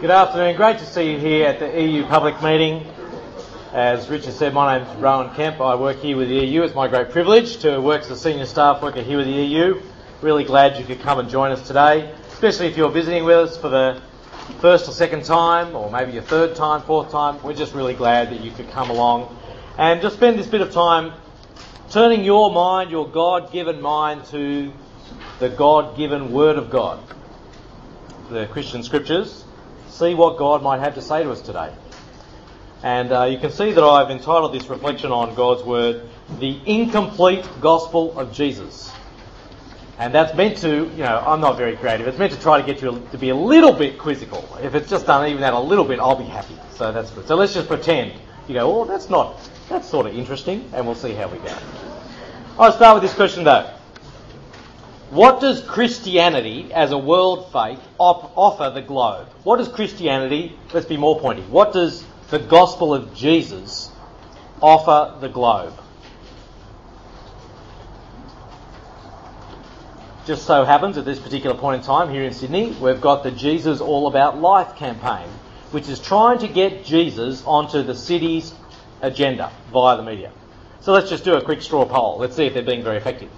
Good afternoon. Great to see you here at the EU public meeting. As Richard said, my name's Rowan Kemp. I work here with the EU. It's my great privilege to work as a senior staff worker here with the EU. Really glad you could come and join us today, especially if you're visiting with us for the first or second time, or maybe your third time, fourth time. We're just really glad that you could come along and just spend this bit of time turning your mind, your God given mind, to the God given Word of God, the Christian Scriptures. See what God might have to say to us today. And uh, you can see that I've entitled this reflection on God's Word, The Incomplete Gospel of Jesus. And that's meant to, you know, I'm not very creative. It's meant to try to get you to be a little bit quizzical. If it's just done even that a little bit, I'll be happy. So that's good. So let's just pretend. You go, oh, that's not, that's sort of interesting, and we'll see how we go. I'll start with this question though. What does Christianity as a world faith op- offer the globe? What does Christianity, let's be more pointy, what does the gospel of Jesus offer the globe? Just so happens at this particular point in time here in Sydney, we've got the Jesus All About Life campaign, which is trying to get Jesus onto the city's agenda via the media. So let's just do a quick straw poll. Let's see if they're being very effective.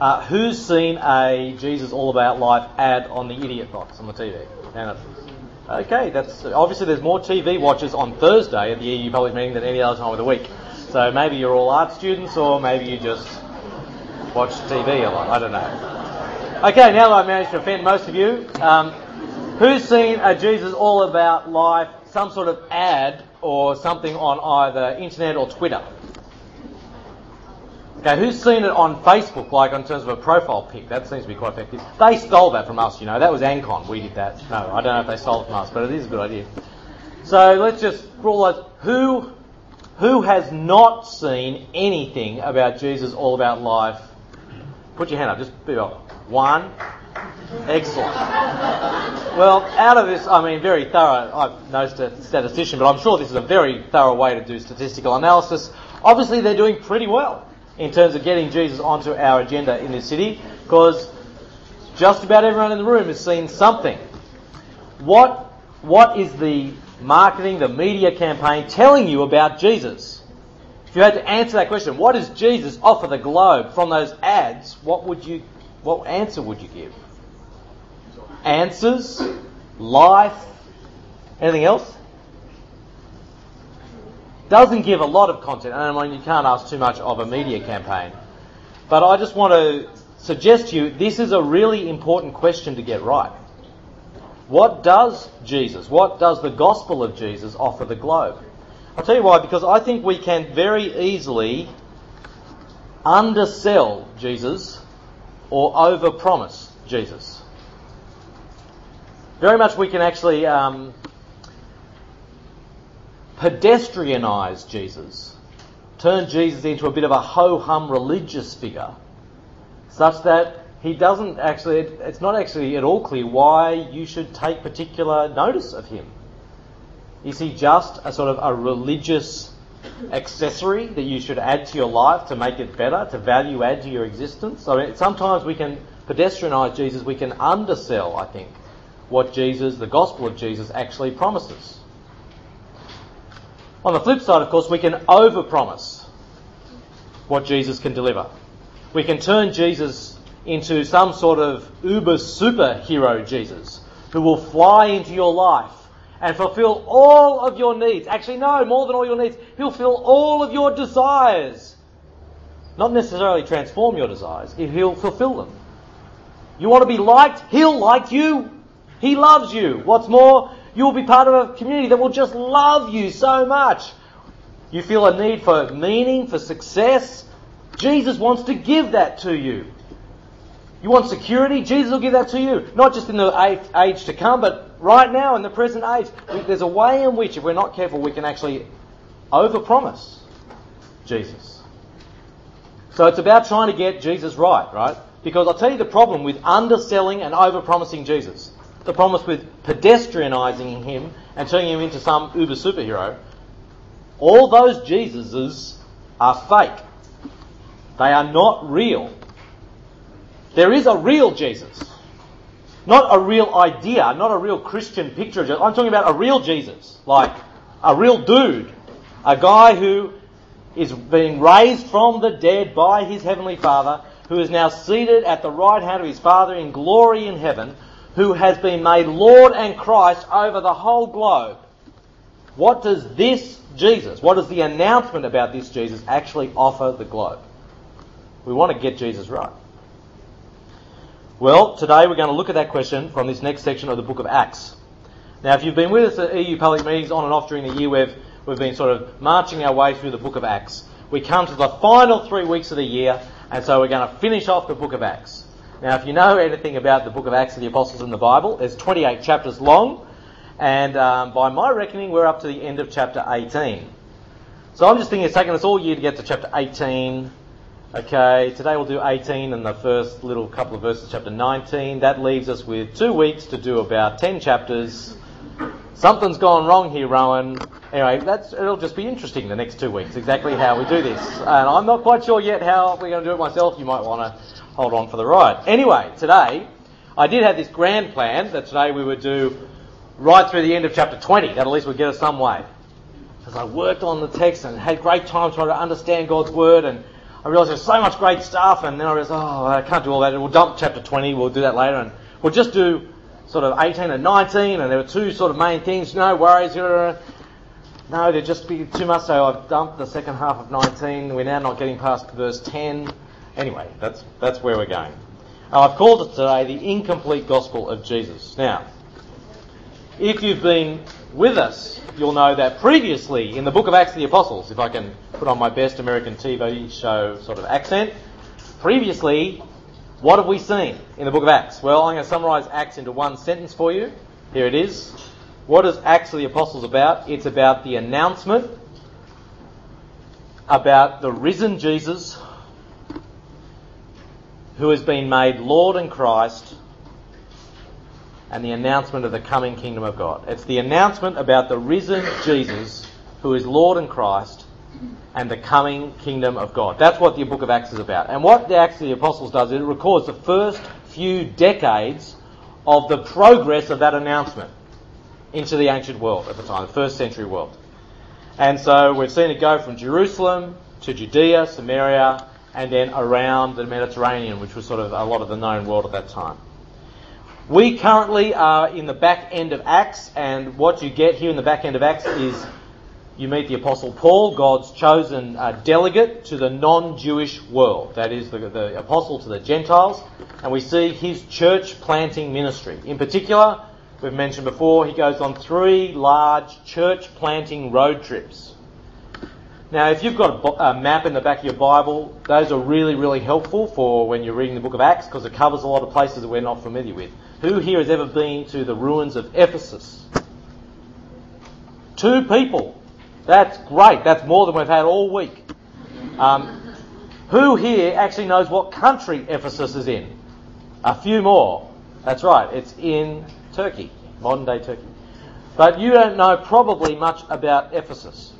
Uh, who's seen a Jesus All About Life ad on the idiot box on the TV? Okay, that's obviously there's more TV watchers on Thursday at the EU public meeting than any other time of the week. So maybe you're all art students, or maybe you just watch TV a lot. I don't know. Okay, now that I've managed to offend most of you, um, who's seen a Jesus All About Life, some sort of ad or something on either internet or Twitter? Okay, who's seen it on Facebook, like in terms of a profile pic? That seems to be quite effective. They stole that from us, you know. That was Ancon. We did that. No, I don't know if they stole it from us, but it is a good idea. So let's just rule out who who has not seen anything about Jesus all about life. Put your hand up. Just be up. One. Excellent. Well, out of this, I mean, very thorough. I'm no statistician, but I'm sure this is a very thorough way to do statistical analysis. Obviously, they're doing pretty well in terms of getting Jesus onto our agenda in this city because just about everyone in the room has seen something. What, what is the marketing, the media campaign telling you about Jesus? If you had to answer that question, what does Jesus offer the globe from those ads? What would you, what answer would you give? Answers, life, anything else? Doesn't give a lot of content, and I mean, you can't ask too much of a media campaign. But I just want to suggest to you this is a really important question to get right. What does Jesus, what does the gospel of Jesus offer the globe? I'll tell you why, because I think we can very easily undersell Jesus or overpromise Jesus. Very much we can actually um, pedestrianise Jesus, turn Jesus into a bit of a ho hum religious figure, such that he doesn't actually, it's not actually at all clear why you should take particular notice of him. Is he just a sort of a religious accessory that you should add to your life to make it better, to value add to your existence? I mean, sometimes we can pedestrianise Jesus, we can undersell, I think, what Jesus, the gospel of Jesus, actually promises. On the flip side, of course, we can overpromise what Jesus can deliver. We can turn Jesus into some sort of uber superhero Jesus who will fly into your life and fulfill all of your needs. Actually, no, more than all your needs. He'll fill all of your desires. Not necessarily transform your desires, he'll fulfill them. You want to be liked? He'll like you. He loves you. What's more, You'll be part of a community that will just love you so much. You feel a need for meaning, for success. Jesus wants to give that to you. You want security? Jesus will give that to you. Not just in the age to come, but right now in the present age. There's a way in which, if we're not careful, we can actually overpromise Jesus. So it's about trying to get Jesus right, right? Because I'll tell you the problem with underselling and overpromising Jesus the promise with pedestrianising him and turning him into some uber superhero, all those Jesuses are fake. They are not real. There is a real Jesus. Not a real idea, not a real Christian picture of Jesus. I'm talking about a real Jesus, like a real dude, a guy who is being raised from the dead by his heavenly Father, who is now seated at the right hand of his Father in glory in heaven, who has been made Lord and Christ over the whole globe. What does this Jesus, what does the announcement about this Jesus actually offer the globe? We want to get Jesus right. Well, today we're going to look at that question from this next section of the book of Acts. Now, if you've been with us at EU public meetings on and off during the year, we've, we've been sort of marching our way through the book of Acts. We come to the final three weeks of the year, and so we're going to finish off the book of Acts. Now, if you know anything about the book of Acts of the Apostles in the Bible, it's 28 chapters long, and um, by my reckoning, we're up to the end of chapter 18. So I'm just thinking it's taken us all year to get to chapter 18. Okay, today we'll do 18 and the first little couple of verses, chapter 19. That leaves us with two weeks to do about 10 chapters. Something's gone wrong here, Rowan. Anyway, that's, it'll just be interesting the next two weeks, exactly how we do this. And I'm not quite sure yet how we're going to do it myself. You might want to hold on for the ride. Anyway, today, I did have this grand plan that today we would do right through the end of chapter 20. That at least would get us some way. Because I worked on the text and had great time trying to understand God's Word and I realised there's so much great stuff, and then I realised, oh, I can't do all that. We'll dump chapter 20, we'll do that later, and we'll just do sort of 18 and 19, and there were two sort of main things, no worries. No, there'd just be too much, so I've dumped the second half of 19. We're now not getting past verse 10. Anyway, that's, that's where we're going. I've called it today the incomplete gospel of Jesus. Now, if you've been with us, you'll know that previously in the book of Acts of the Apostles, if I can put on my best American TV show sort of accent, previously, what have we seen in the book of Acts? Well, I'm going to summarise Acts into one sentence for you. Here it is. What is Acts of the Apostles about? It's about the announcement about the risen Jesus who has been made Lord and Christ and the announcement of the coming kingdom of God. It's the announcement about the risen Jesus, who is Lord and Christ, and the coming kingdom of God. That's what the book of Acts is about. And what the Acts of the Apostles does, is it records the first few decades of the progress of that announcement into the ancient world at the time, the first century world. And so we've seen it go from Jerusalem to Judea, Samaria, and then around the Mediterranean, which was sort of a lot of the known world at that time. We currently are in the back end of Acts, and what you get here in the back end of Acts is you meet the Apostle Paul, God's chosen uh, delegate to the non Jewish world. That is, the, the apostle to the Gentiles. And we see his church planting ministry. In particular, we've mentioned before, he goes on three large church planting road trips. Now, if you've got a, a, map in the back of your Bible, those are really, really helpful for when you're reading the book of Acts because it covers a lot of places that we're not familiar with. Who here has ever been to the ruins of Ephesus? Two people. That's great. That's more than we've had all week. Um, who here actually knows what country Ephesus is in? A few more. That's right. It's in Turkey, modern day Turkey. But you don't know probably much about Ephesus.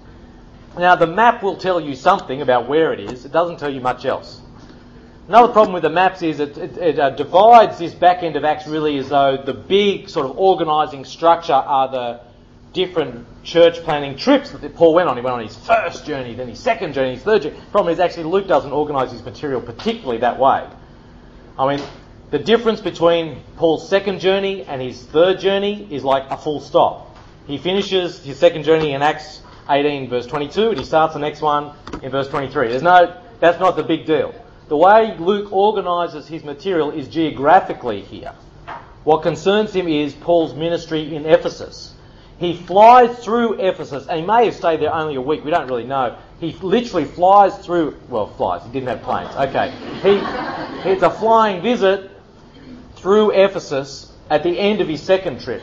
Now, the map will tell you something about where it is. It doesn't tell you much else. Another problem with the maps is it, it, it uh, divides this back end of Acts really as though the big sort of organising structure are the different church planting trips that Paul went on. He went on his first journey, then his second journey, his third journey. Problem is actually Luke doesn't organise his material particularly that way. I mean, the difference between Paul's second journey and his third journey is like a full stop. He finishes his second journey in Acts 18 verse 22 and he starts the next one in verse 23. There's no, that's not the big deal. The way Luke organises his material is geographically here. What concerns him is Paul's ministry in Ephesus. He flies through Ephesus, and he may have stayed there only a week, we don't really know. He literally flies through, well, flies, he didn't have planes, okay. He, it's a flying visit through Ephesus at the end of his second trip.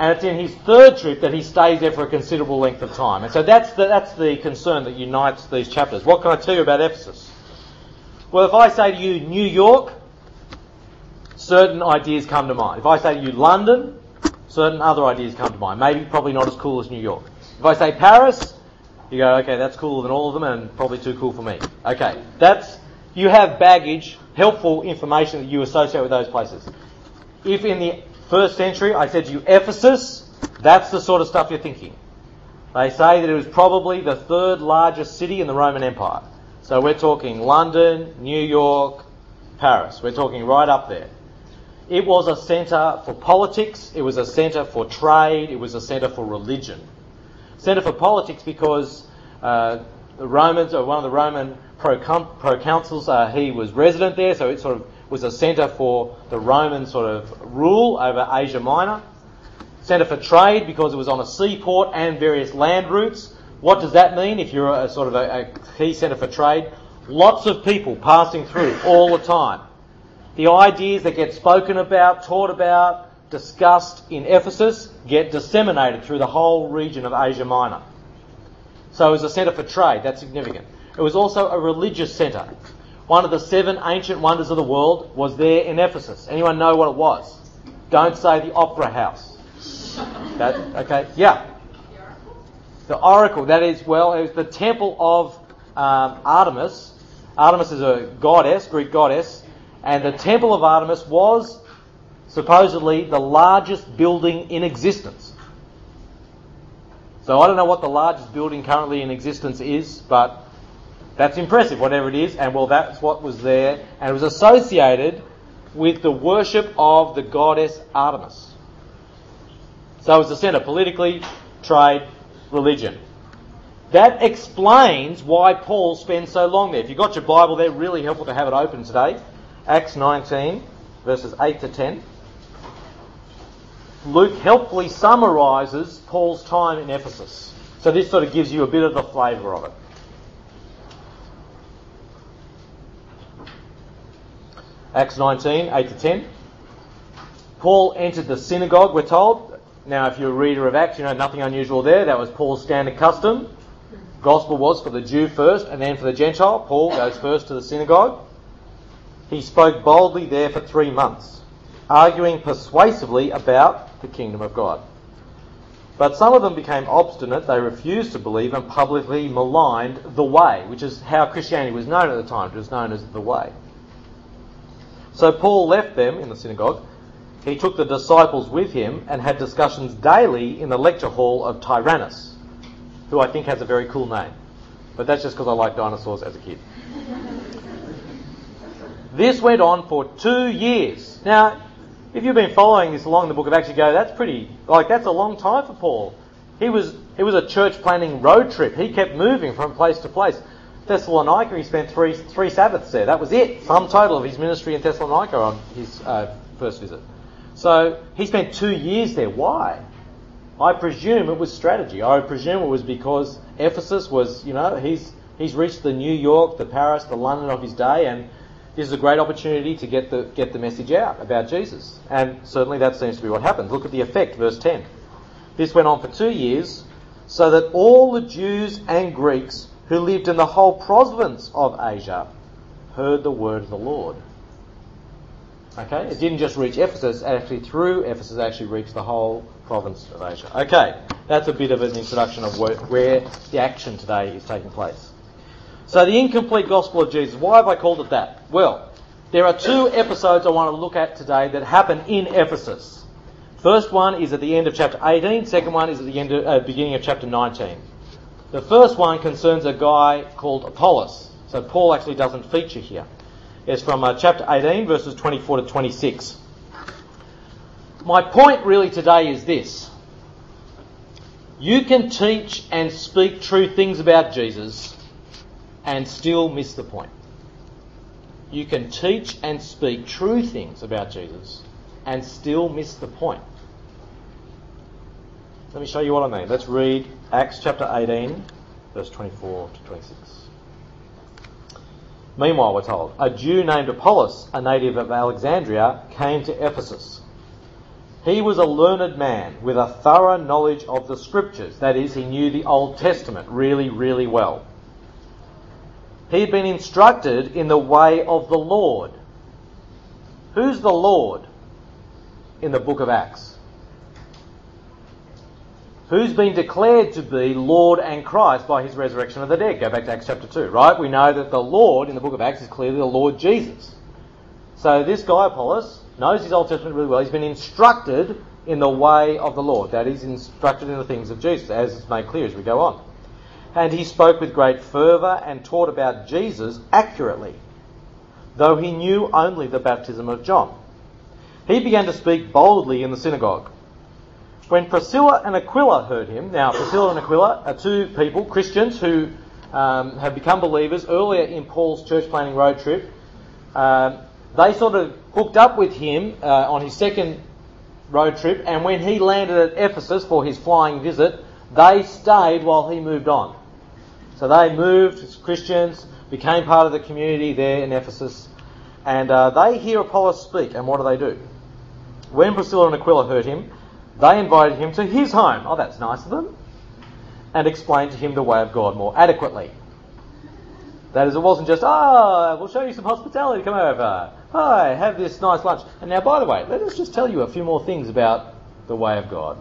And it's in his third trip that he stays there for a considerable length of time. And so that's the, that's the concern that unites these chapters. What can I tell you about Ephesus? Well, if I say to you New York, certain ideas come to mind. If I say to you London, certain other ideas come to mind. Maybe probably not as cool as New York. If I say Paris, you go, okay, that's cooler than all of them and probably too cool for me. Okay, that's, you have baggage, helpful information that you associate with those places. if in the first century I said to you Ephesus, that's the sort of stuff you're thinking. They say that it was probably the third largest city in the Roman Empire. So we're talking London, New York, Paris. We're talking right up there. It was a centre for politics, it was a centre for trade, it was a centre for religion. Centre for politics because uh, the Romans, or one of the Roman proconsuls, uh, he was resident there, so it sort of was a centre for the Roman sort of rule over Asia Minor. Centre for trade because it was on a seaport and various land routes. What does that mean if you're a, sort of a, a key centre for trade? Lots of people passing through all the time. The ideas that get spoken about, taught about, discussed in Ephesus get disseminated through the whole region of Asia Minor. So it was a centre for trade, that's significant. It was also a religious centre. One of the seven ancient wonders of the world was there in Ephesus. Anyone know what it was? Don't say the opera house. That, okay, yeah. The oracle, that is, well, it was the temple of um, Artemis. Artemis is a goddess, Greek goddess, and the temple of Artemis was supposedly the largest building in existence. So I don't know what the largest building currently in existence is, but that's impressive, whatever it is, and well, that's what was there, and it was associated with the worship of the goddess Artemis. So it was a centre politically, trade, religion. That explains why Paul spends so long there. If you've got your Bible there, really helpful to have it open today. Acts 19, verses 8 to 10. Luke helpfully summarises Paul's time in Ephesus. So this sort of gives you a bit of the flavour of it. Acts 19, 8 to 10. Paul entered the synagogue, we're told. Now, if you're a reader of Acts, you know nothing unusual there. That was Paul's standard custom. Gospel was for the Jew first and then for the Gentile. Paul goes first to the synagogue. He spoke boldly there for three months, arguing persuasively about the kingdom of God. But some of them became obstinate, they refused to believe and publicly maligned the way, which is how Christianity was known at the time. It was known as the way. So Paul left them in the synagogue. He took the disciples with him and had discussions daily in the lecture hall of Tyrannus, who I think has a very cool name. But that's just because I like dinosaurs as a kid. this went on for two years. Now, if you've been following this along the book of Acts, you go, that's pretty, like, that's a long time for Paul. He was, it was a church planting road trip. He kept moving from place to place. Thessalonica, he spent three, three Sabbaths there. That was it, sum total of his ministry in Thessalonica on his uh, first visit. So he spent two years there. Why? I presume it was strategy. I presume it was because Ephesus was, you know, he's, he's reached the New York, the Paris, the London of his day, and this is a great opportunity to get the, get the message out about Jesus. And certainly that seems to be what happens. Look at the effect, verse 10. This went on for two years, so that all the Jews and Greeks who lived in the whole province of Asia heard the word of the Lord. Okay, it didn't just reach Ephesus, actually through Ephesus actually reached the whole province of Asia. Okay, that's a bit of an introduction of where, where the action today is taking place. So the incomplete gospel of Jesus. Why have I called it that? Well, there are two episodes I want to look at today that happen in Ephesus. First one is at the end of chapter 18. Second one is at the end of, uh, beginning of chapter 19. The first one concerns a guy called Apollos. So Paul actually doesn't feature here. It's from uh, chapter 18, verses 24 to 26. My point really today is this. You can teach and speak true things about Jesus and still miss the point. You can teach and speak true things about Jesus and still miss the point. Let me show you what I mean. Let's read Acts chapter 18, verse 24 to 26. Meanwhile, we're told, a Jew named Apollos, a native of Alexandria, came to Ephesus. He was a learned man with a thorough knowledge of the scriptures. That is, he knew the Old Testament really, really well. He had been instructed in the way of the Lord. Who's the Lord in the book of Acts? Who's been declared to be Lord and Christ by his resurrection of the dead? Go back to Acts chapter 2, right? We know that the Lord in the book of Acts is clearly the Lord Jesus. So this guy, Apollos, knows his Old Testament really well. He's been instructed in the way of the Lord. That is, instructed in the things of Jesus, as is made clear as we go on. And he spoke with great fervour and taught about Jesus accurately, though he knew only the baptism of John. He began to speak boldly in the synagogue. When Priscilla and Aquila heard him, now Priscilla and Aquila are two people, Christians, who um, have become believers earlier in Paul's church planting road trip. Um, they sort of hooked up with him uh, on his second road trip, and when he landed at Ephesus for his flying visit, they stayed while he moved on. So they moved as Christians, became part of the community there in Ephesus, and uh, they hear Apollos speak, and what do they do? When Priscilla and Aquila heard him, they invited him to his home. Oh, that's nice of them. And explained to him the way of God more adequately. That is, it wasn't just, ah, oh, we'll show you some hospitality, come over. Hi, have this nice lunch. And now, by the way, let us just tell you a few more things about the way of God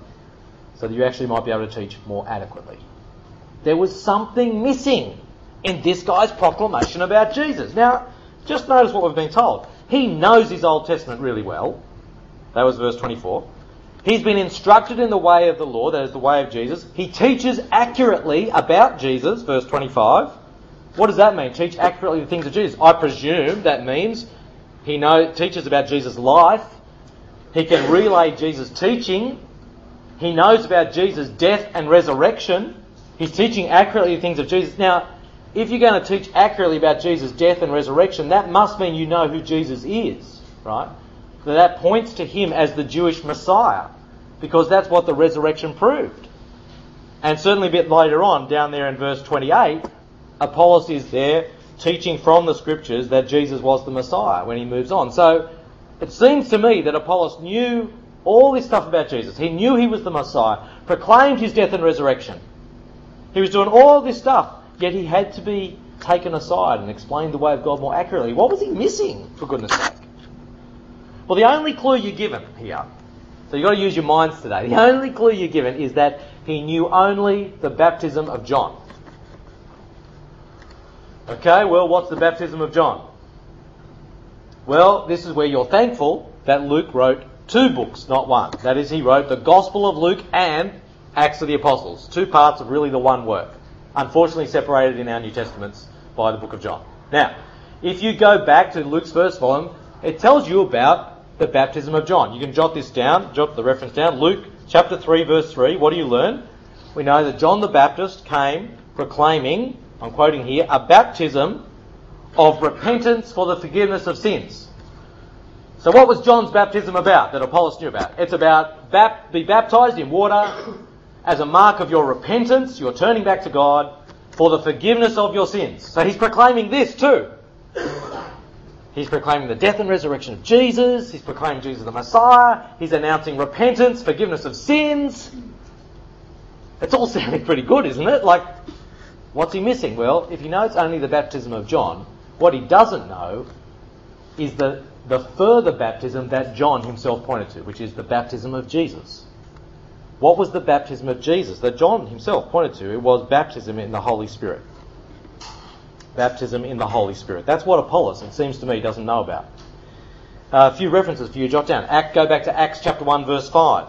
so that you actually might be able to teach more adequately. There was something missing in this guy's proclamation about Jesus. Now, just notice what we've been told. He knows his Old Testament really well. That was verse 24. He's been instructed in the way of the Lord, that is the way of Jesus. He teaches accurately about Jesus, verse 25. What does that mean? Teach accurately the things of Jesus. I presume that means he know, teaches about Jesus' life. He can relay Jesus' teaching. He knows about Jesus' death and resurrection. He's teaching accurately the things of Jesus. Now, if you're going to teach accurately about Jesus' death and resurrection, that must mean you know who Jesus is, right? That points to him as the Jewish Messiah, because that's what the resurrection proved. And certainly a bit later on, down there in verse 28, Apollos is there teaching from the scriptures that Jesus was the Messiah when he moves on. So it seems to me that Apollos knew all this stuff about Jesus. He knew he was the Messiah, proclaimed his death and resurrection. He was doing all this stuff, yet he had to be taken aside and explained the way of God more accurately. What was he missing, for goodness sake? Well, the only clue you're given here, so you've got to use your minds today, the only clue you're given is that he knew only the baptism of John. Okay, well, what's the baptism of John? Well, this is where you're thankful that Luke wrote two books, not one. That is, he wrote the Gospel of Luke and Acts of the Apostles, two parts of really the one work, unfortunately separated in our New Testaments by the book of John. Now, if you go back to Luke's first volume, it tells you about the baptism of John. You can jot this down, jot the reference down. Luke chapter 3, verse 3. What do you learn? We know that John the Baptist came proclaiming I'm quoting here, a baptism of repentance for the forgiveness of sins. So what was John's baptism about that Apollos knew about? It's about bap- be baptized in water as a mark of your repentance, your turning back to God for the forgiveness of your sins. So he's proclaiming this too. He's proclaiming the death and resurrection of Jesus. He's proclaiming Jesus the Messiah. He's announcing repentance, forgiveness of sins. It's all sounding pretty good, isn't it? Like, What's he missing? Well, if he knows only the baptism of John, what he doesn't know is the, the further baptism that John himself pointed to, which is the baptism of Jesus. What was the baptism of Jesus that John himself pointed to? It was baptism in the Holy Spirit. Baptism in the Holy Spirit. That's what Apollos, it seems to me, doesn't know about. Uh, a few references for you jot down. Act, go back to Acts chapter 1, verse 5.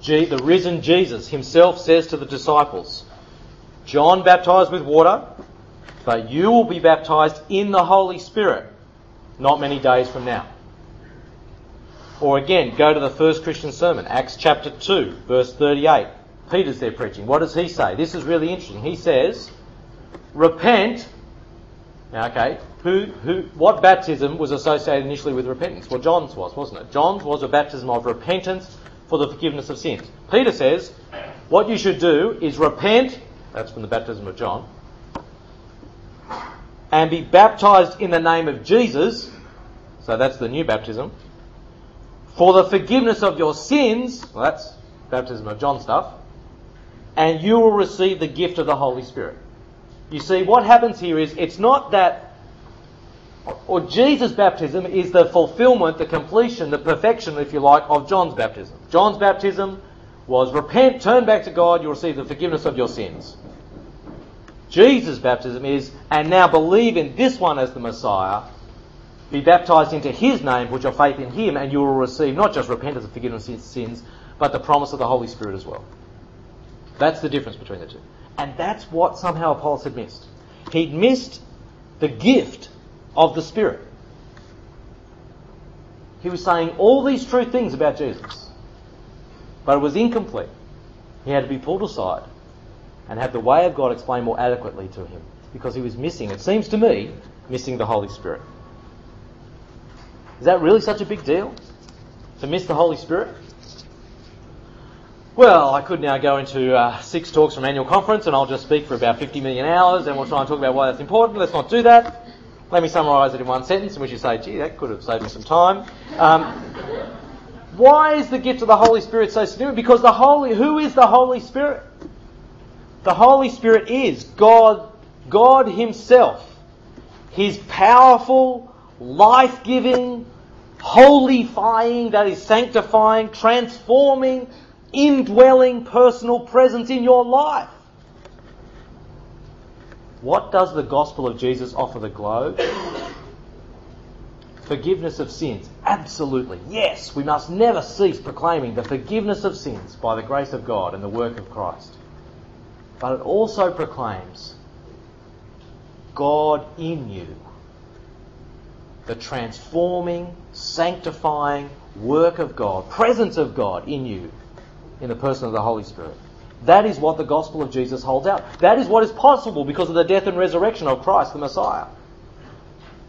G, the risen Jesus himself says to the disciples, John baptized with water, but you will be baptized in the Holy Spirit not many days from now. Or again, go to the first Christian sermon, Acts chapter 2, verse 38. Peter's there preaching. What does he say? This is really interesting. He says, Repent. Now, okay, who, who, what baptism was associated initially with repentance? Well, John's was, wasn't it? John's was a baptism of repentance for the forgiveness of sins. Peter says, what you should do is repent that's from the baptism of John. And be baptized in the name of Jesus. So that's the new baptism. For the forgiveness of your sins. Well, that's baptism of John stuff. And you will receive the gift of the Holy Spirit. You see, what happens here is it's not that, or Jesus' baptism is the fulfillment, the completion, the perfection, if you like, of John's baptism. John's baptism was repent, turn back to God, you'll receive the forgiveness of your sins. Jesus' baptism is, and now believe in this one as the Messiah, be baptized into his name, put your faith in him, and you will receive not just repentance and forgiveness of sins, but the promise of the Holy Spirit as well. That's the difference between the two. And that's what somehow Apollos had missed. He'd missed the gift of the Spirit. He was saying all these true things about Jesus, but it was incomplete. He had to be pulled aside and have the way of God explained more adequately to him because he was missing, it seems to me, missing the Holy Spirit. Is that really such a big deal? To miss the Holy Spirit? Well, I could now go into uh, six talks from annual conference and I'll just speak for about 50 million hours and we'll try and talk about why that's important. Let's not do that. Let me summarise it in one sentence in which you say, gee, that could have saved me some time. Um, why is the gift of the Holy Spirit so significant? Because the Holy, who is the Holy Spirit? The Holy Spirit is God, God Himself. His powerful, life-giving, holifying, that is sanctifying, transforming, indwelling personal presence in your life. What does the gospel of Jesus offer the globe? Forgiveness of sins. Absolutely. Yes, we must never cease proclaiming the forgiveness of sins by the grace of God and the work of Christ. But it also proclaims God in you. The transforming, sanctifying work of God, presence of God in you in the person of the Holy Spirit. That is what the gospel of Jesus holds out. That is what is possible because of the death and resurrection of Christ, the Messiah.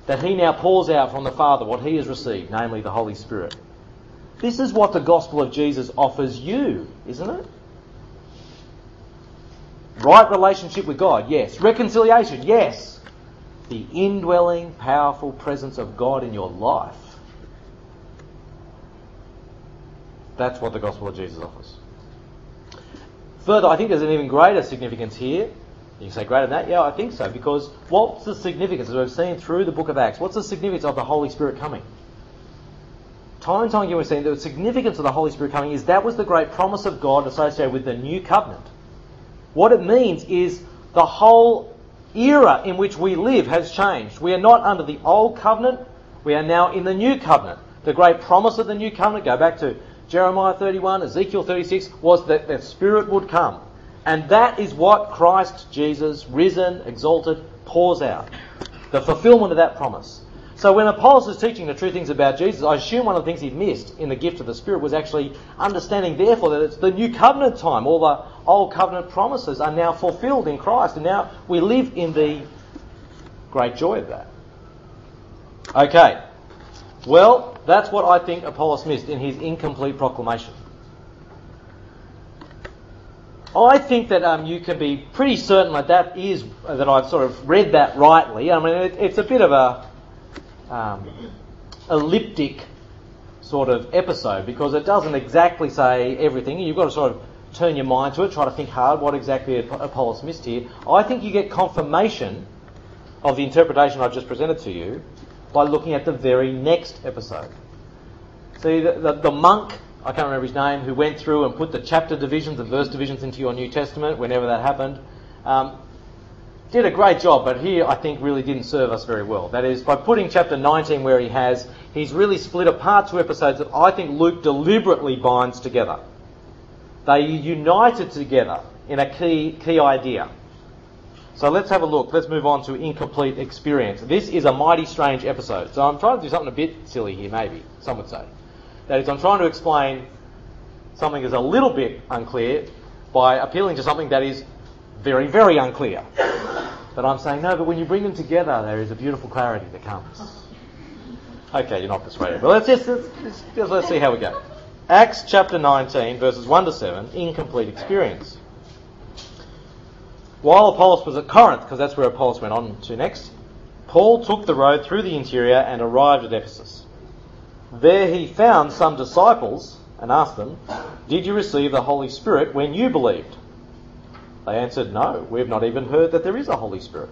That he now pours out from the Father what he has received, namely the Holy Spirit. This is what the gospel of Jesus offers you, isn't it? Right relationship with God, yes. Reconciliation, yes. The indwelling, powerful presence of God in your life. That's what the gospel of Jesus offers. Further, I think there's an even greater significance here. You can say greater than that? Yeah, I think so. Because what's the significance, as we've seen through the book of Acts, what's the significance of the Holy Spirit coming? Time and time again we're saying the significance of the Holy Spirit coming is that was the great promise of God associated with the new covenant. What it means is the whole era in which we live has changed. We are not under the old covenant, we are now in the new covenant. The great promise of the new covenant, go back to Jeremiah 31, Ezekiel 36, was that the Spirit would come. And that is what Christ Jesus, risen, exalted, pours out. The fulfillment of that promise. So when Apollos is teaching the true things about Jesus, I assume one of the things he missed in the gift of the Spirit was actually understanding, therefore, that it's the new covenant time. All the old covenant promises are now fulfilled in Christ, and now we live in the great joy of that. Okay. Well, that's what I think Apollos missed in his incomplete proclamation. I think that um, you can be pretty certain that that is that I've sort of read that rightly. I mean, it, it's a bit of a um, elliptic sort of episode because it doesn't exactly say everything. You've got to sort of turn your mind to it, try to think hard what exactly Apollos missed here. I think you get confirmation of the interpretation I've just presented to you by looking at the very next episode. See, the, the, the, monk, I can't remember his name, who went through and put the chapter divisions and verse divisions into your New Testament whenever that happened, um, did a great job, but here I think really didn't serve us very well. That is, by putting chapter 19 where he has, he's really split apart two episodes that I think Luke deliberately binds together. They united together in a key, key idea. So let's have a look. Let's move on to incomplete experience. This is a mighty strange episode. So I'm trying to do something a bit silly here, maybe, some would say. That is, I'm trying to explain something that's a little bit unclear by appealing to something that is very, very unclear. But I'm saying, no, but when you bring them together, there is a beautiful clarity that comes. Okay, you're not persuaded. But let's just, let's, let's see how we go. Acts chapter 19, verses 1 to 7, incomplete experience. While Apollos was at Corinth, because that's where Apollos went on to next, Paul took the road through the interior and arrived at Ephesus. There he found some disciples and asked them, Did you receive the Holy Spirit when you believed? They answered, No, we have not even heard that there is a Holy Spirit.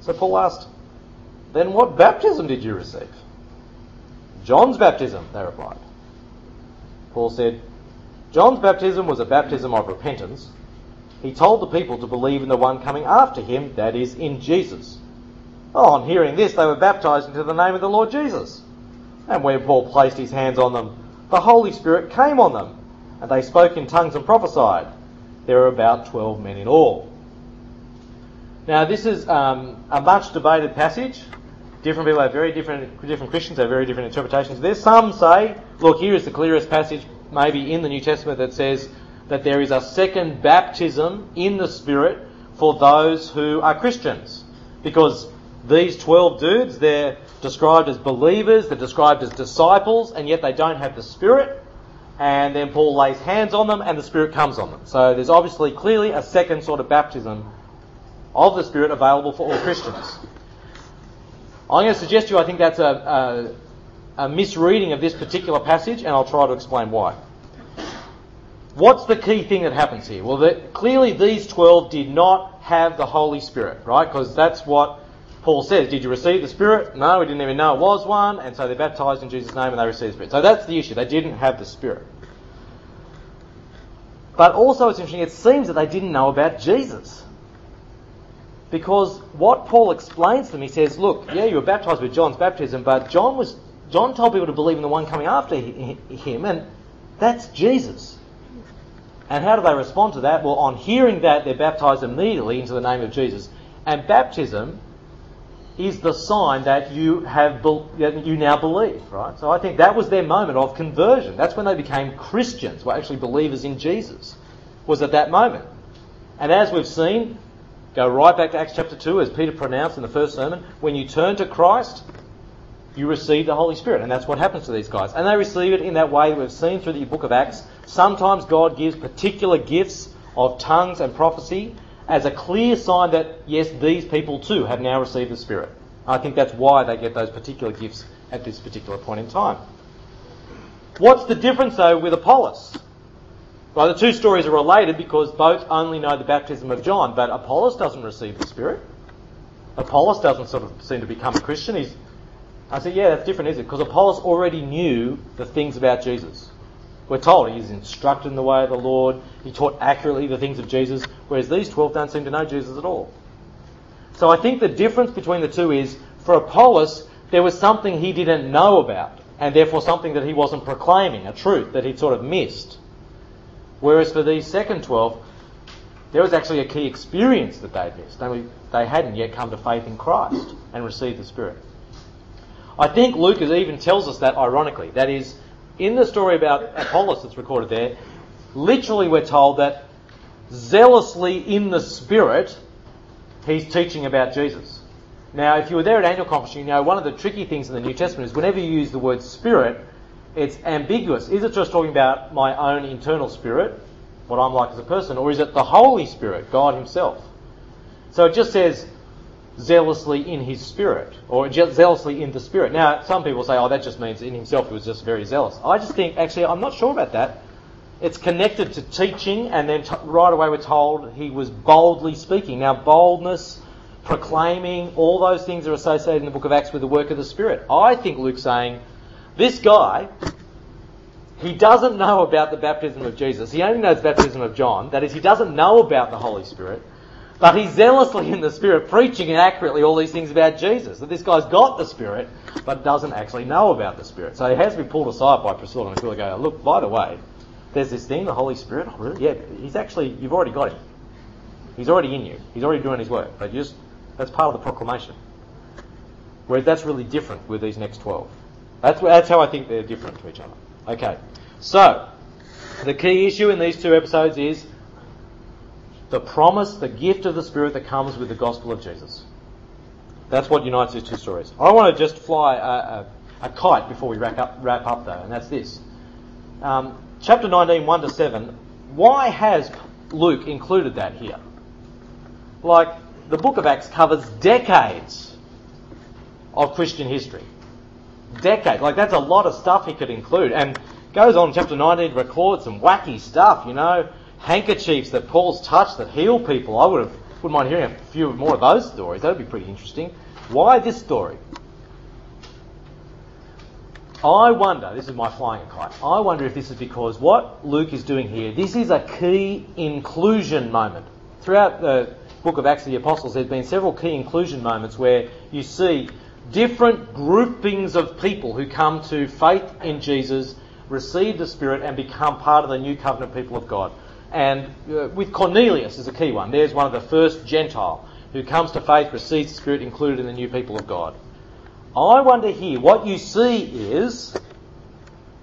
So Paul asked, Then what baptism did you receive? John's baptism, they replied. Paul said, John's baptism was a baptism of repentance he told the people to believe in the one coming after him, that is, in Jesus. On hearing this, they were baptized into the name of the Lord Jesus. And when Paul placed his hands on them, the Holy Spirit came on them, and they spoke in tongues and prophesied. There were about 12 men in all. Now, this is um, a much debated passage. Different people have very different, different Christians have very different interpretations of this. Some say, look, here is the clearest passage, maybe in the New Testament, that says that there is a second baptism in the Spirit for those who are Christians. Because these 12 dudes, they're described as believers, they're described as disciples, and yet they don't have the Spirit. And then Paul lays hands on them and the Spirit comes on them. So there's obviously clearly a second sort of baptism of the Spirit available for all Christians. I'm going to suggest to you I think that's a, a, a misreading of this particular passage, and I'll try to explain why. What's the key thing that happens here? Well, clearly these 12 did not have the Holy Spirit, right? Because that's what Paul says. Did you receive the Spirit? No, we didn't even know it was one, and so they're baptized in Jesus' name and they receive the Spirit. So that's the issue. They didn't have the Spirit. But also, it's interesting, it seems that they didn't know about Jesus. Because what Paul explains to them, he says, look, yeah, you were baptized with John's baptism, but John was John told people to believe in the one coming after him, and that's Jesus. And how do they respond to that? Well, on hearing that, they're baptized immediately into the name of Jesus. And baptism is the sign that you have that you now believe, right? So I think that was their moment of conversion. That's when they became Christians, were actually believers in Jesus. Was at that moment. And as we've seen, go right back to Acts chapter 2, as Peter pronounced in the first sermon, when you turn to Christ, you receive the Holy Spirit. And that's what happens to these guys. And they receive it in that way that we've seen through the book of Acts. Sometimes God gives particular gifts of tongues and prophecy as a clear sign that, yes, these people too have now received the Spirit. I think that's why they get those particular gifts at this particular point in time. What's the difference, though, with Apollos? Well, the two stories are related because both only know the baptism of John, but Apollos doesn't receive the Spirit. Apollos doesn't sort of seem to become a Christian. He's I said, yeah, that's different, is it? Because Apollos already knew the things about Jesus. We're told he's instructed in the way of the Lord, he taught accurately the things of Jesus, whereas these 12 don't seem to know Jesus at all. So I think the difference between the two is for Apollos, there was something he didn't know about, and therefore something that he wasn't proclaiming, a truth that he'd sort of missed. Whereas for these second 12, there was actually a key experience that they'd missed. They hadn't yet come to faith in Christ and received the Spirit. I think Luke even tells us that ironically. That is, in the story about Apollos that's recorded there, literally we're told that zealously in the Spirit, he's teaching about Jesus. Now, if you were there at annual conference, you know one of the tricky things in the New Testament is whenever you use the word Spirit, it's ambiguous. Is it just talking about my own internal spirit, what I'm like as a person, or is it the Holy Spirit, God Himself? So it just says zealously in his spirit, or zealously in the spirit. Now, some people say, oh, that just means in himself he was just very zealous. I just think, actually, I'm not sure about that. It's connected to teaching, and then t- right away we're told he was boldly speaking. Now, boldness, proclaiming, all those things are associated in the book of Acts with the work of the Spirit. I think Luke's saying, this guy, he doesn't know about the baptism of Jesus. He only knows baptism of John. That is, he doesn't know about the Holy Spirit. But he's zealously in the Spirit, preaching accurately all these things about Jesus. That this guy's got the Spirit, but doesn't actually know about the Spirit. So he has been pulled aside by Priscilla and Aquila go, look, by the way, there's this thing, the Holy Spirit. Oh, really? Yeah, he's actually, you've already got him. He's already in you. He's already doing his work. But just, that's part of the proclamation. Whereas that's really different with these next 12. That's, that's how I think they're different to each other. Okay. So, the key issue in these two episodes is the promise, the gift of the Spirit that comes with the gospel of Jesus. That's what unites these two stories. I want to just fly a, a, a kite before we wrap up, wrap up, though, and that's this. Um, chapter 19, 1 to 7. Why has Luke included that here? Like, the book of Acts covers decades of Christian history. Decades. Like, that's a lot of stuff he could include. And goes on, chapter 19, records some wacky stuff, you know handkerchiefs that Paul's touched that heal people. I would have wouldn't mind hearing a few more of those stories. That would be pretty interesting. Why this story? I wonder, this is my flying kite, I wonder if this is because what Luke is doing here, this is a key inclusion moment. Throughout the book of Acts of the Apostles, there's been several key inclusion moments where you see different groupings of people who come to faith in Jesus, receive the Spirit, and become part of the new covenant people of God. And uh, with Cornelius is a key one. There's one of the first Gentile who comes to faith, receives the Spirit, included in the new people of God. I wonder here, what you see is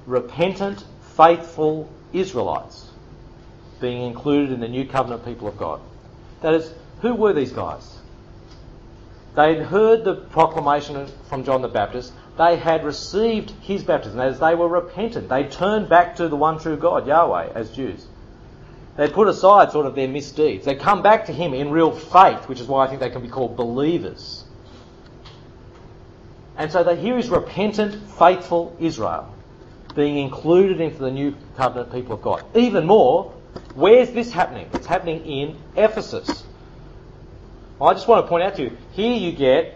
repentant, faithful Israelites being included in the new covenant people of God. That is, who were these guys? They had heard the proclamation from John the Baptist. They had received his baptism as they were repentant. They turned back to the one true God, Yahweh, as Jews. They put aside sort of their misdeeds. They come back to him in real faith, which is why I think they can be called believers. And so they, here is repentant, faithful Israel being included into the new covenant people of God. Even more, where's this happening? It's happening in Ephesus. I just want to point out to you here you get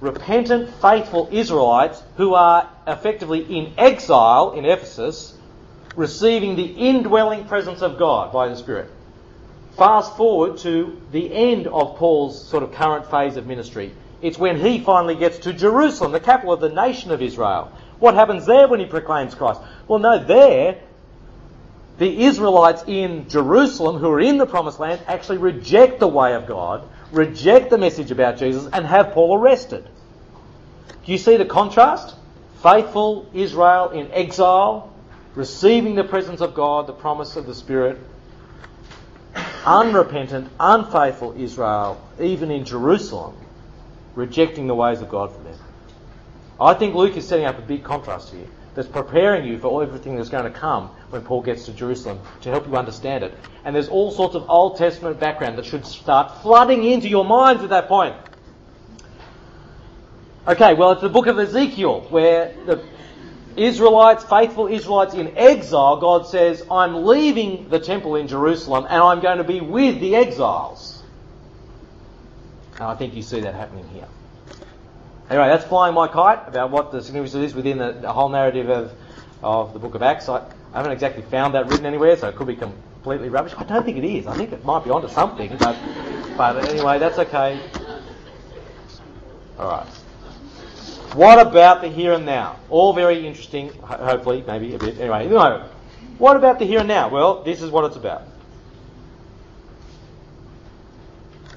repentant, faithful Israelites who are effectively in exile in Ephesus, receiving the indwelling presence of God by the Spirit. Fast forward to the end of Paul's sort of current phase of ministry. It's when he finally gets to Jerusalem, the capital of the nation of Israel. What happens there when he proclaims Christ? Well, no, there, the Israelites in Jerusalem who are in the promised land actually reject the way of God reject the message about Jesus and have Paul arrested. Do you see the contrast? Faithful Israel in exile, receiving the presence of God, the promise of the Spirit. Unrepentant, unfaithful Israel, even in Jerusalem, rejecting the ways of God for them. I think Luke is setting up a big contrast here that's preparing you for everything that's going to come when Paul gets to Jerusalem to help you understand it. And there's all sorts of Old Testament background that should start flooding into your minds at that point. Okay, well, it's the book of Ezekiel where the Israelites, faithful Israelites in exile, God says, I'm leaving the temple in Jerusalem and I'm going to be with the exiles. And I think you see that happening here. Anyway, that's flying my kite about what the significance is within the, the, whole narrative of, of the book of Acts. I, I, haven't exactly found that written anywhere, so it could be completely rubbish. I don't think it is. I think it might be onto something, but, but anyway, that's okay. Alright. What about the here and now? All very interesting, hopefully, maybe a bit. Anyway, no. What about the here and now? Well, this is what it's about.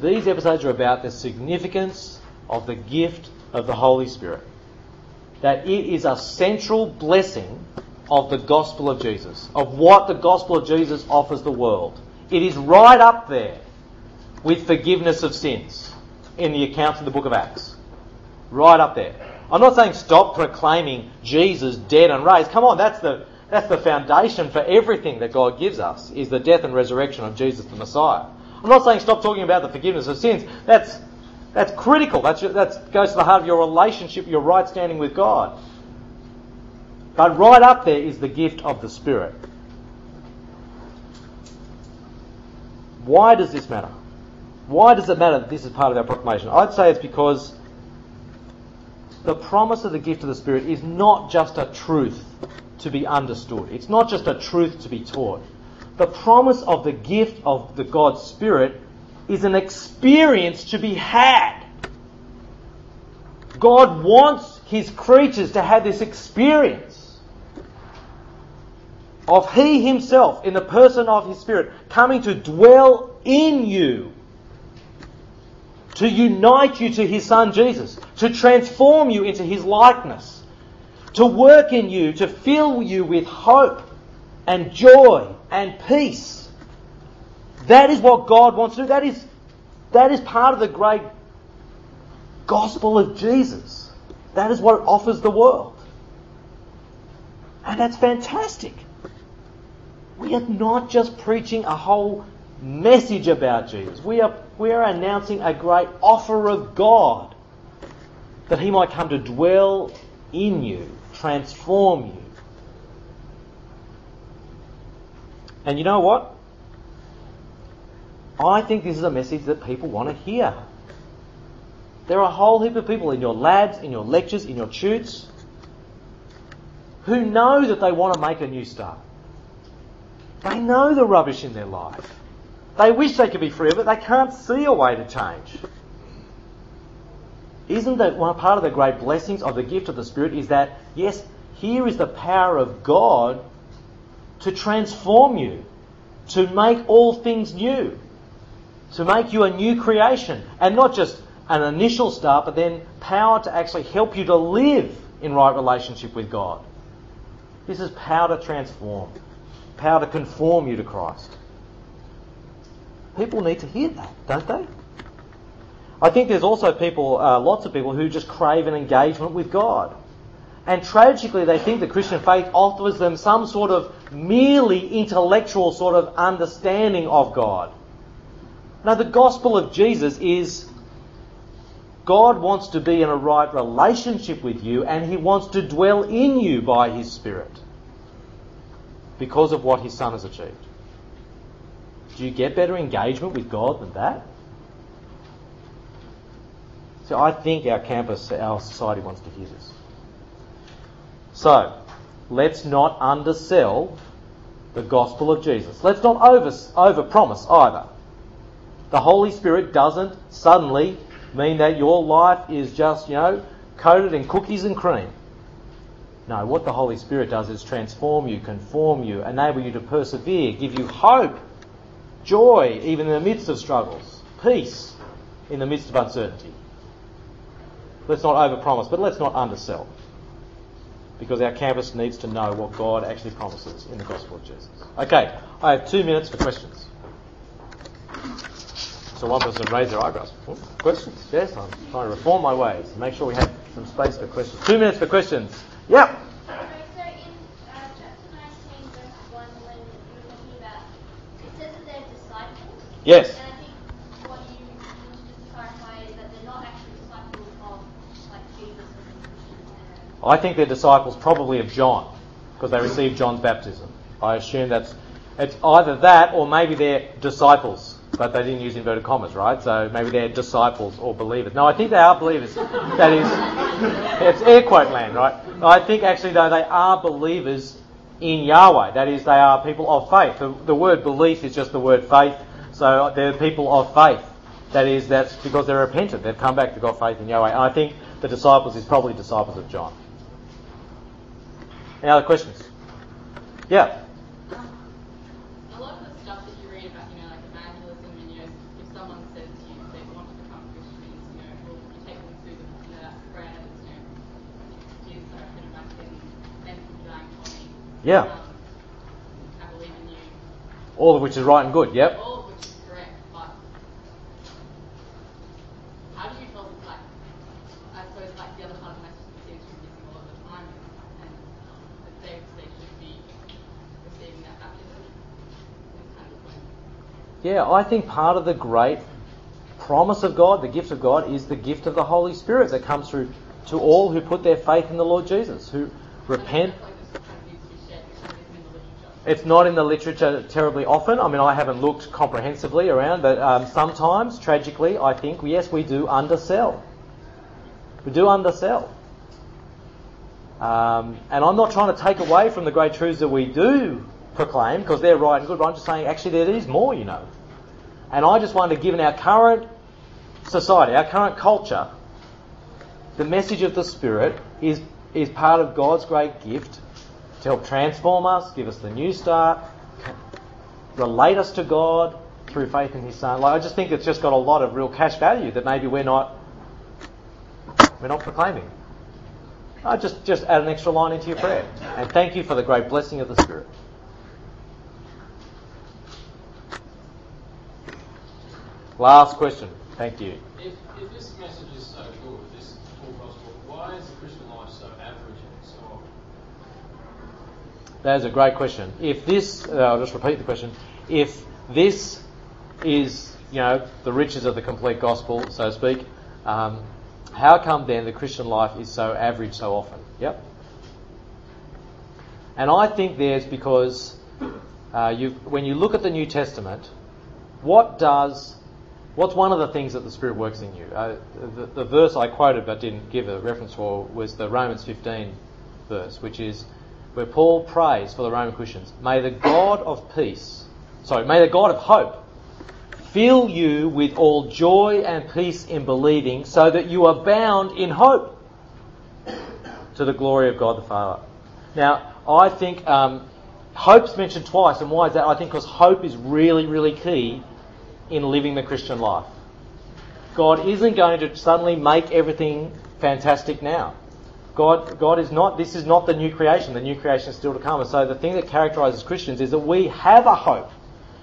These episodes are about the significance of the gift of the Holy Spirit. That it is a central blessing of the gospel of Jesus, of what the gospel of Jesus offers the world. It is right up there with forgiveness of sins in the accounts of the book of Acts. Right up there. I'm not saying stop proclaiming Jesus dead and raised. Come on, that's the, that's the foundation for everything that God gives us, is the death and resurrection of Jesus the Messiah. I'm not saying stop talking about the forgiveness of sins. That's that's critical. That's, that goes to the heart of your relationship, your right standing with God. But right up there is the gift of the Spirit. Why does this matter? Why does it matter that this is part of our proclamation? I'd say it's because the promise of the gift of the Spirit is not just a truth to be understood. It's not just a truth to be taught. The promise of the gift of the God's Spirit is an experience to be had. God wants his creatures to have this experience of he himself in the person of his spirit coming to dwell in you to unite you to his son Jesus, to transform you into his likeness, to work in you, to fill you with hope and joy and peace that is what God wants to do. That is, that is part of the great gospel of Jesus. That is what it offers the world. And that's fantastic. We are not just preaching a whole message about Jesus. We are, we are announcing a great offer of God that He might come to dwell in you, transform you. And you know what? I think this is a message that people want to hear. There are a whole heap of people in your labs, in your lectures, in your tutes, who know that they want to make a new start. They know the rubbish in their life. They wish they could be free of it, they can't see a way to change. Isn't that one part of the great blessings of the gift of the Spirit is that, yes, here is the power of God to transform you, to make all things new, to make you a new creation, and not just an initial start, but then power to actually help you to live in right relationship with God. This is power to transform, power to conform you to Christ. People need to hear that, don't they? I think there's also people, uh, lots of people, who just crave an engagement with God. And tragically, they think the Christian faith offers them some sort of merely intellectual sort of understanding of God. Now, the gospel of Jesus is God wants to be in a right relationship with you and He wants to dwell in you by His Spirit because of what His Son has achieved. Do you get better engagement with God than that? So I think our campus, our society wants to hear this. So, let's not undersell the gospel of Jesus. Let's not over, over promise either. The Holy Spirit doesn't suddenly mean that your life is just, you know, coated in cookies and cream. No, what the Holy Spirit does is transform you, conform you, enable you to persevere, give you hope, joy, even in the midst of struggles, peace in the midst of uncertainty. Let's not overpromise, but let's not undersell. Because our campus needs to know what God actually promises in the gospel of Jesus. Okay, I have two minutes for questions. So one person raised their eyebrows. Oh, questions? Yes, I'm trying to reform my ways. Make sure we have some space for questions. Two minutes for questions. Yep. Yes. I think what you need to clarify is that they're disciples of like Jesus I think they're disciples probably of John because they received John's baptism. I assume that's it's either that or maybe they're disciples, but they didn't use inverted commas, right? So maybe they're disciples or believers. No, I think they are believers. That is, it's air quote land, right? I think actually though they are believers in Yahweh. That is, they are people of faith. The, the word belief is just the word faith. So they're people of faith. That is, that's because they're repentant. They've come back to God faith in Yahweh. And I think the disciples is probably disciples of John. Any other questions? Yeah. A lot of the stuff that you read about, you know, like evangelism, and you know, if someone says to you they want to become Christians, you know, well, you take them through the, you know, that prayer that's, you know, Jesus, I reckon back in, thank you for dying for me. Yeah. Um, I believe in you. All of which is right and good. Yep. All of which is correct, but how do you tell, like, I suppose, like, the other part of the message that seems to be missing a lot of the time is, and that they, they should be receiving that baptism. Is kind of the point. Yeah, I think part of the great promise of God, the gift of God, is the gift of the Holy Spirit that comes through to all who put their faith in the Lord Jesus, who repent. It's not in the literature terribly often. I mean, I haven't looked comprehensively around, but um, sometimes, tragically, I think, yes, we do undersell. We do undersell. Um, and I'm not trying to take away from the great truths that we do proclaim, because they're right and good, but I'm just saying, actually, there is more, you know. And I just wonder, given our current society, our current culture, the message of the Spirit is, is part of God's great gift to help transform us, give us the new start, relate us to God through faith in His Son. Like, I just think it's just got a lot of real cash value that maybe we're not we're not proclaiming. I just just add an extra line into your prayer, and thank you for the great blessing of the Spirit. Last question. Thank you. If, if this message is so good, this full gospel, why is the Christian life so average and so often? That is a great question. If this, uh, I'll just repeat the question. If this is, you know, the riches of the complete gospel, so to speak, um, how come then the Christian life is so average so often? Yep. And I think there's because uh, you, when you look at the New Testament, what does, what's one of the things that the Spirit works in you? Uh, the, the verse I quoted but didn't give a reference for was the Romans 15 verse, which is where Paul prays for the Roman Christians, may the God of peace, sorry, may the God of hope fill you with all joy and peace in believing, so that you are bound in hope to the glory of God the Father. Now, I think um, hope's mentioned twice, and why is that? I think because hope is really, really key in living the Christian life. God isn't going to suddenly make everything fantastic now. God, God is not, this is not the new creation. The new creation is still to come. And so the thing that characterizes Christians is that we have a hope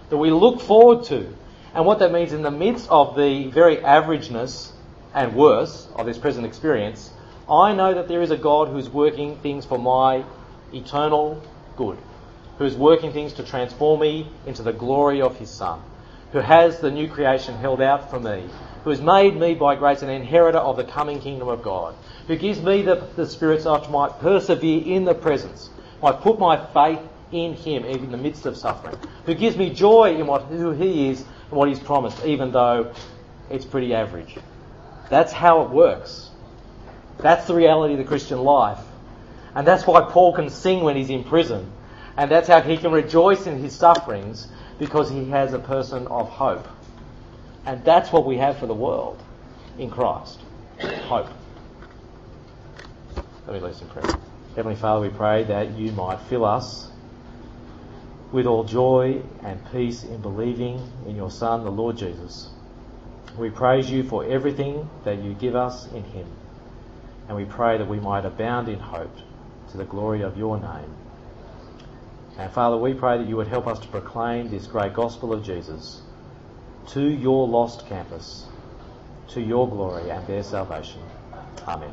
that we look forward to. And what that means in the midst of the very averageness and worse of this present experience, I know that there is a God who's working things for my eternal good, who's working things to transform me into the glory of his Son, who has the new creation held out for me, who has made me by grace an inheritor of the coming kingdom of God, who gives me the, the Spirit so I might persevere in the presence, might put my faith in Him even in the midst of suffering, who gives me joy in what, who He is and what He's promised, even though it's pretty average. That's how it works. That's the reality of the Christian life. And that's why Paul can sing when he's in prison. And that's how he can rejoice in his sufferings because he has a person of hope. And that's what we have for the world in Christ. Hope. Let me lead prayer. Heavenly Father, we pray that you might fill us with all joy and peace in believing in your Son, the Lord Jesus. We praise you for everything that you give us in him. And we pray that we might abound in hope to the glory of your name. And Father, we pray that you would help us to proclaim this great gospel of Jesus to your lost campus, to your glory and their salvation. Amen.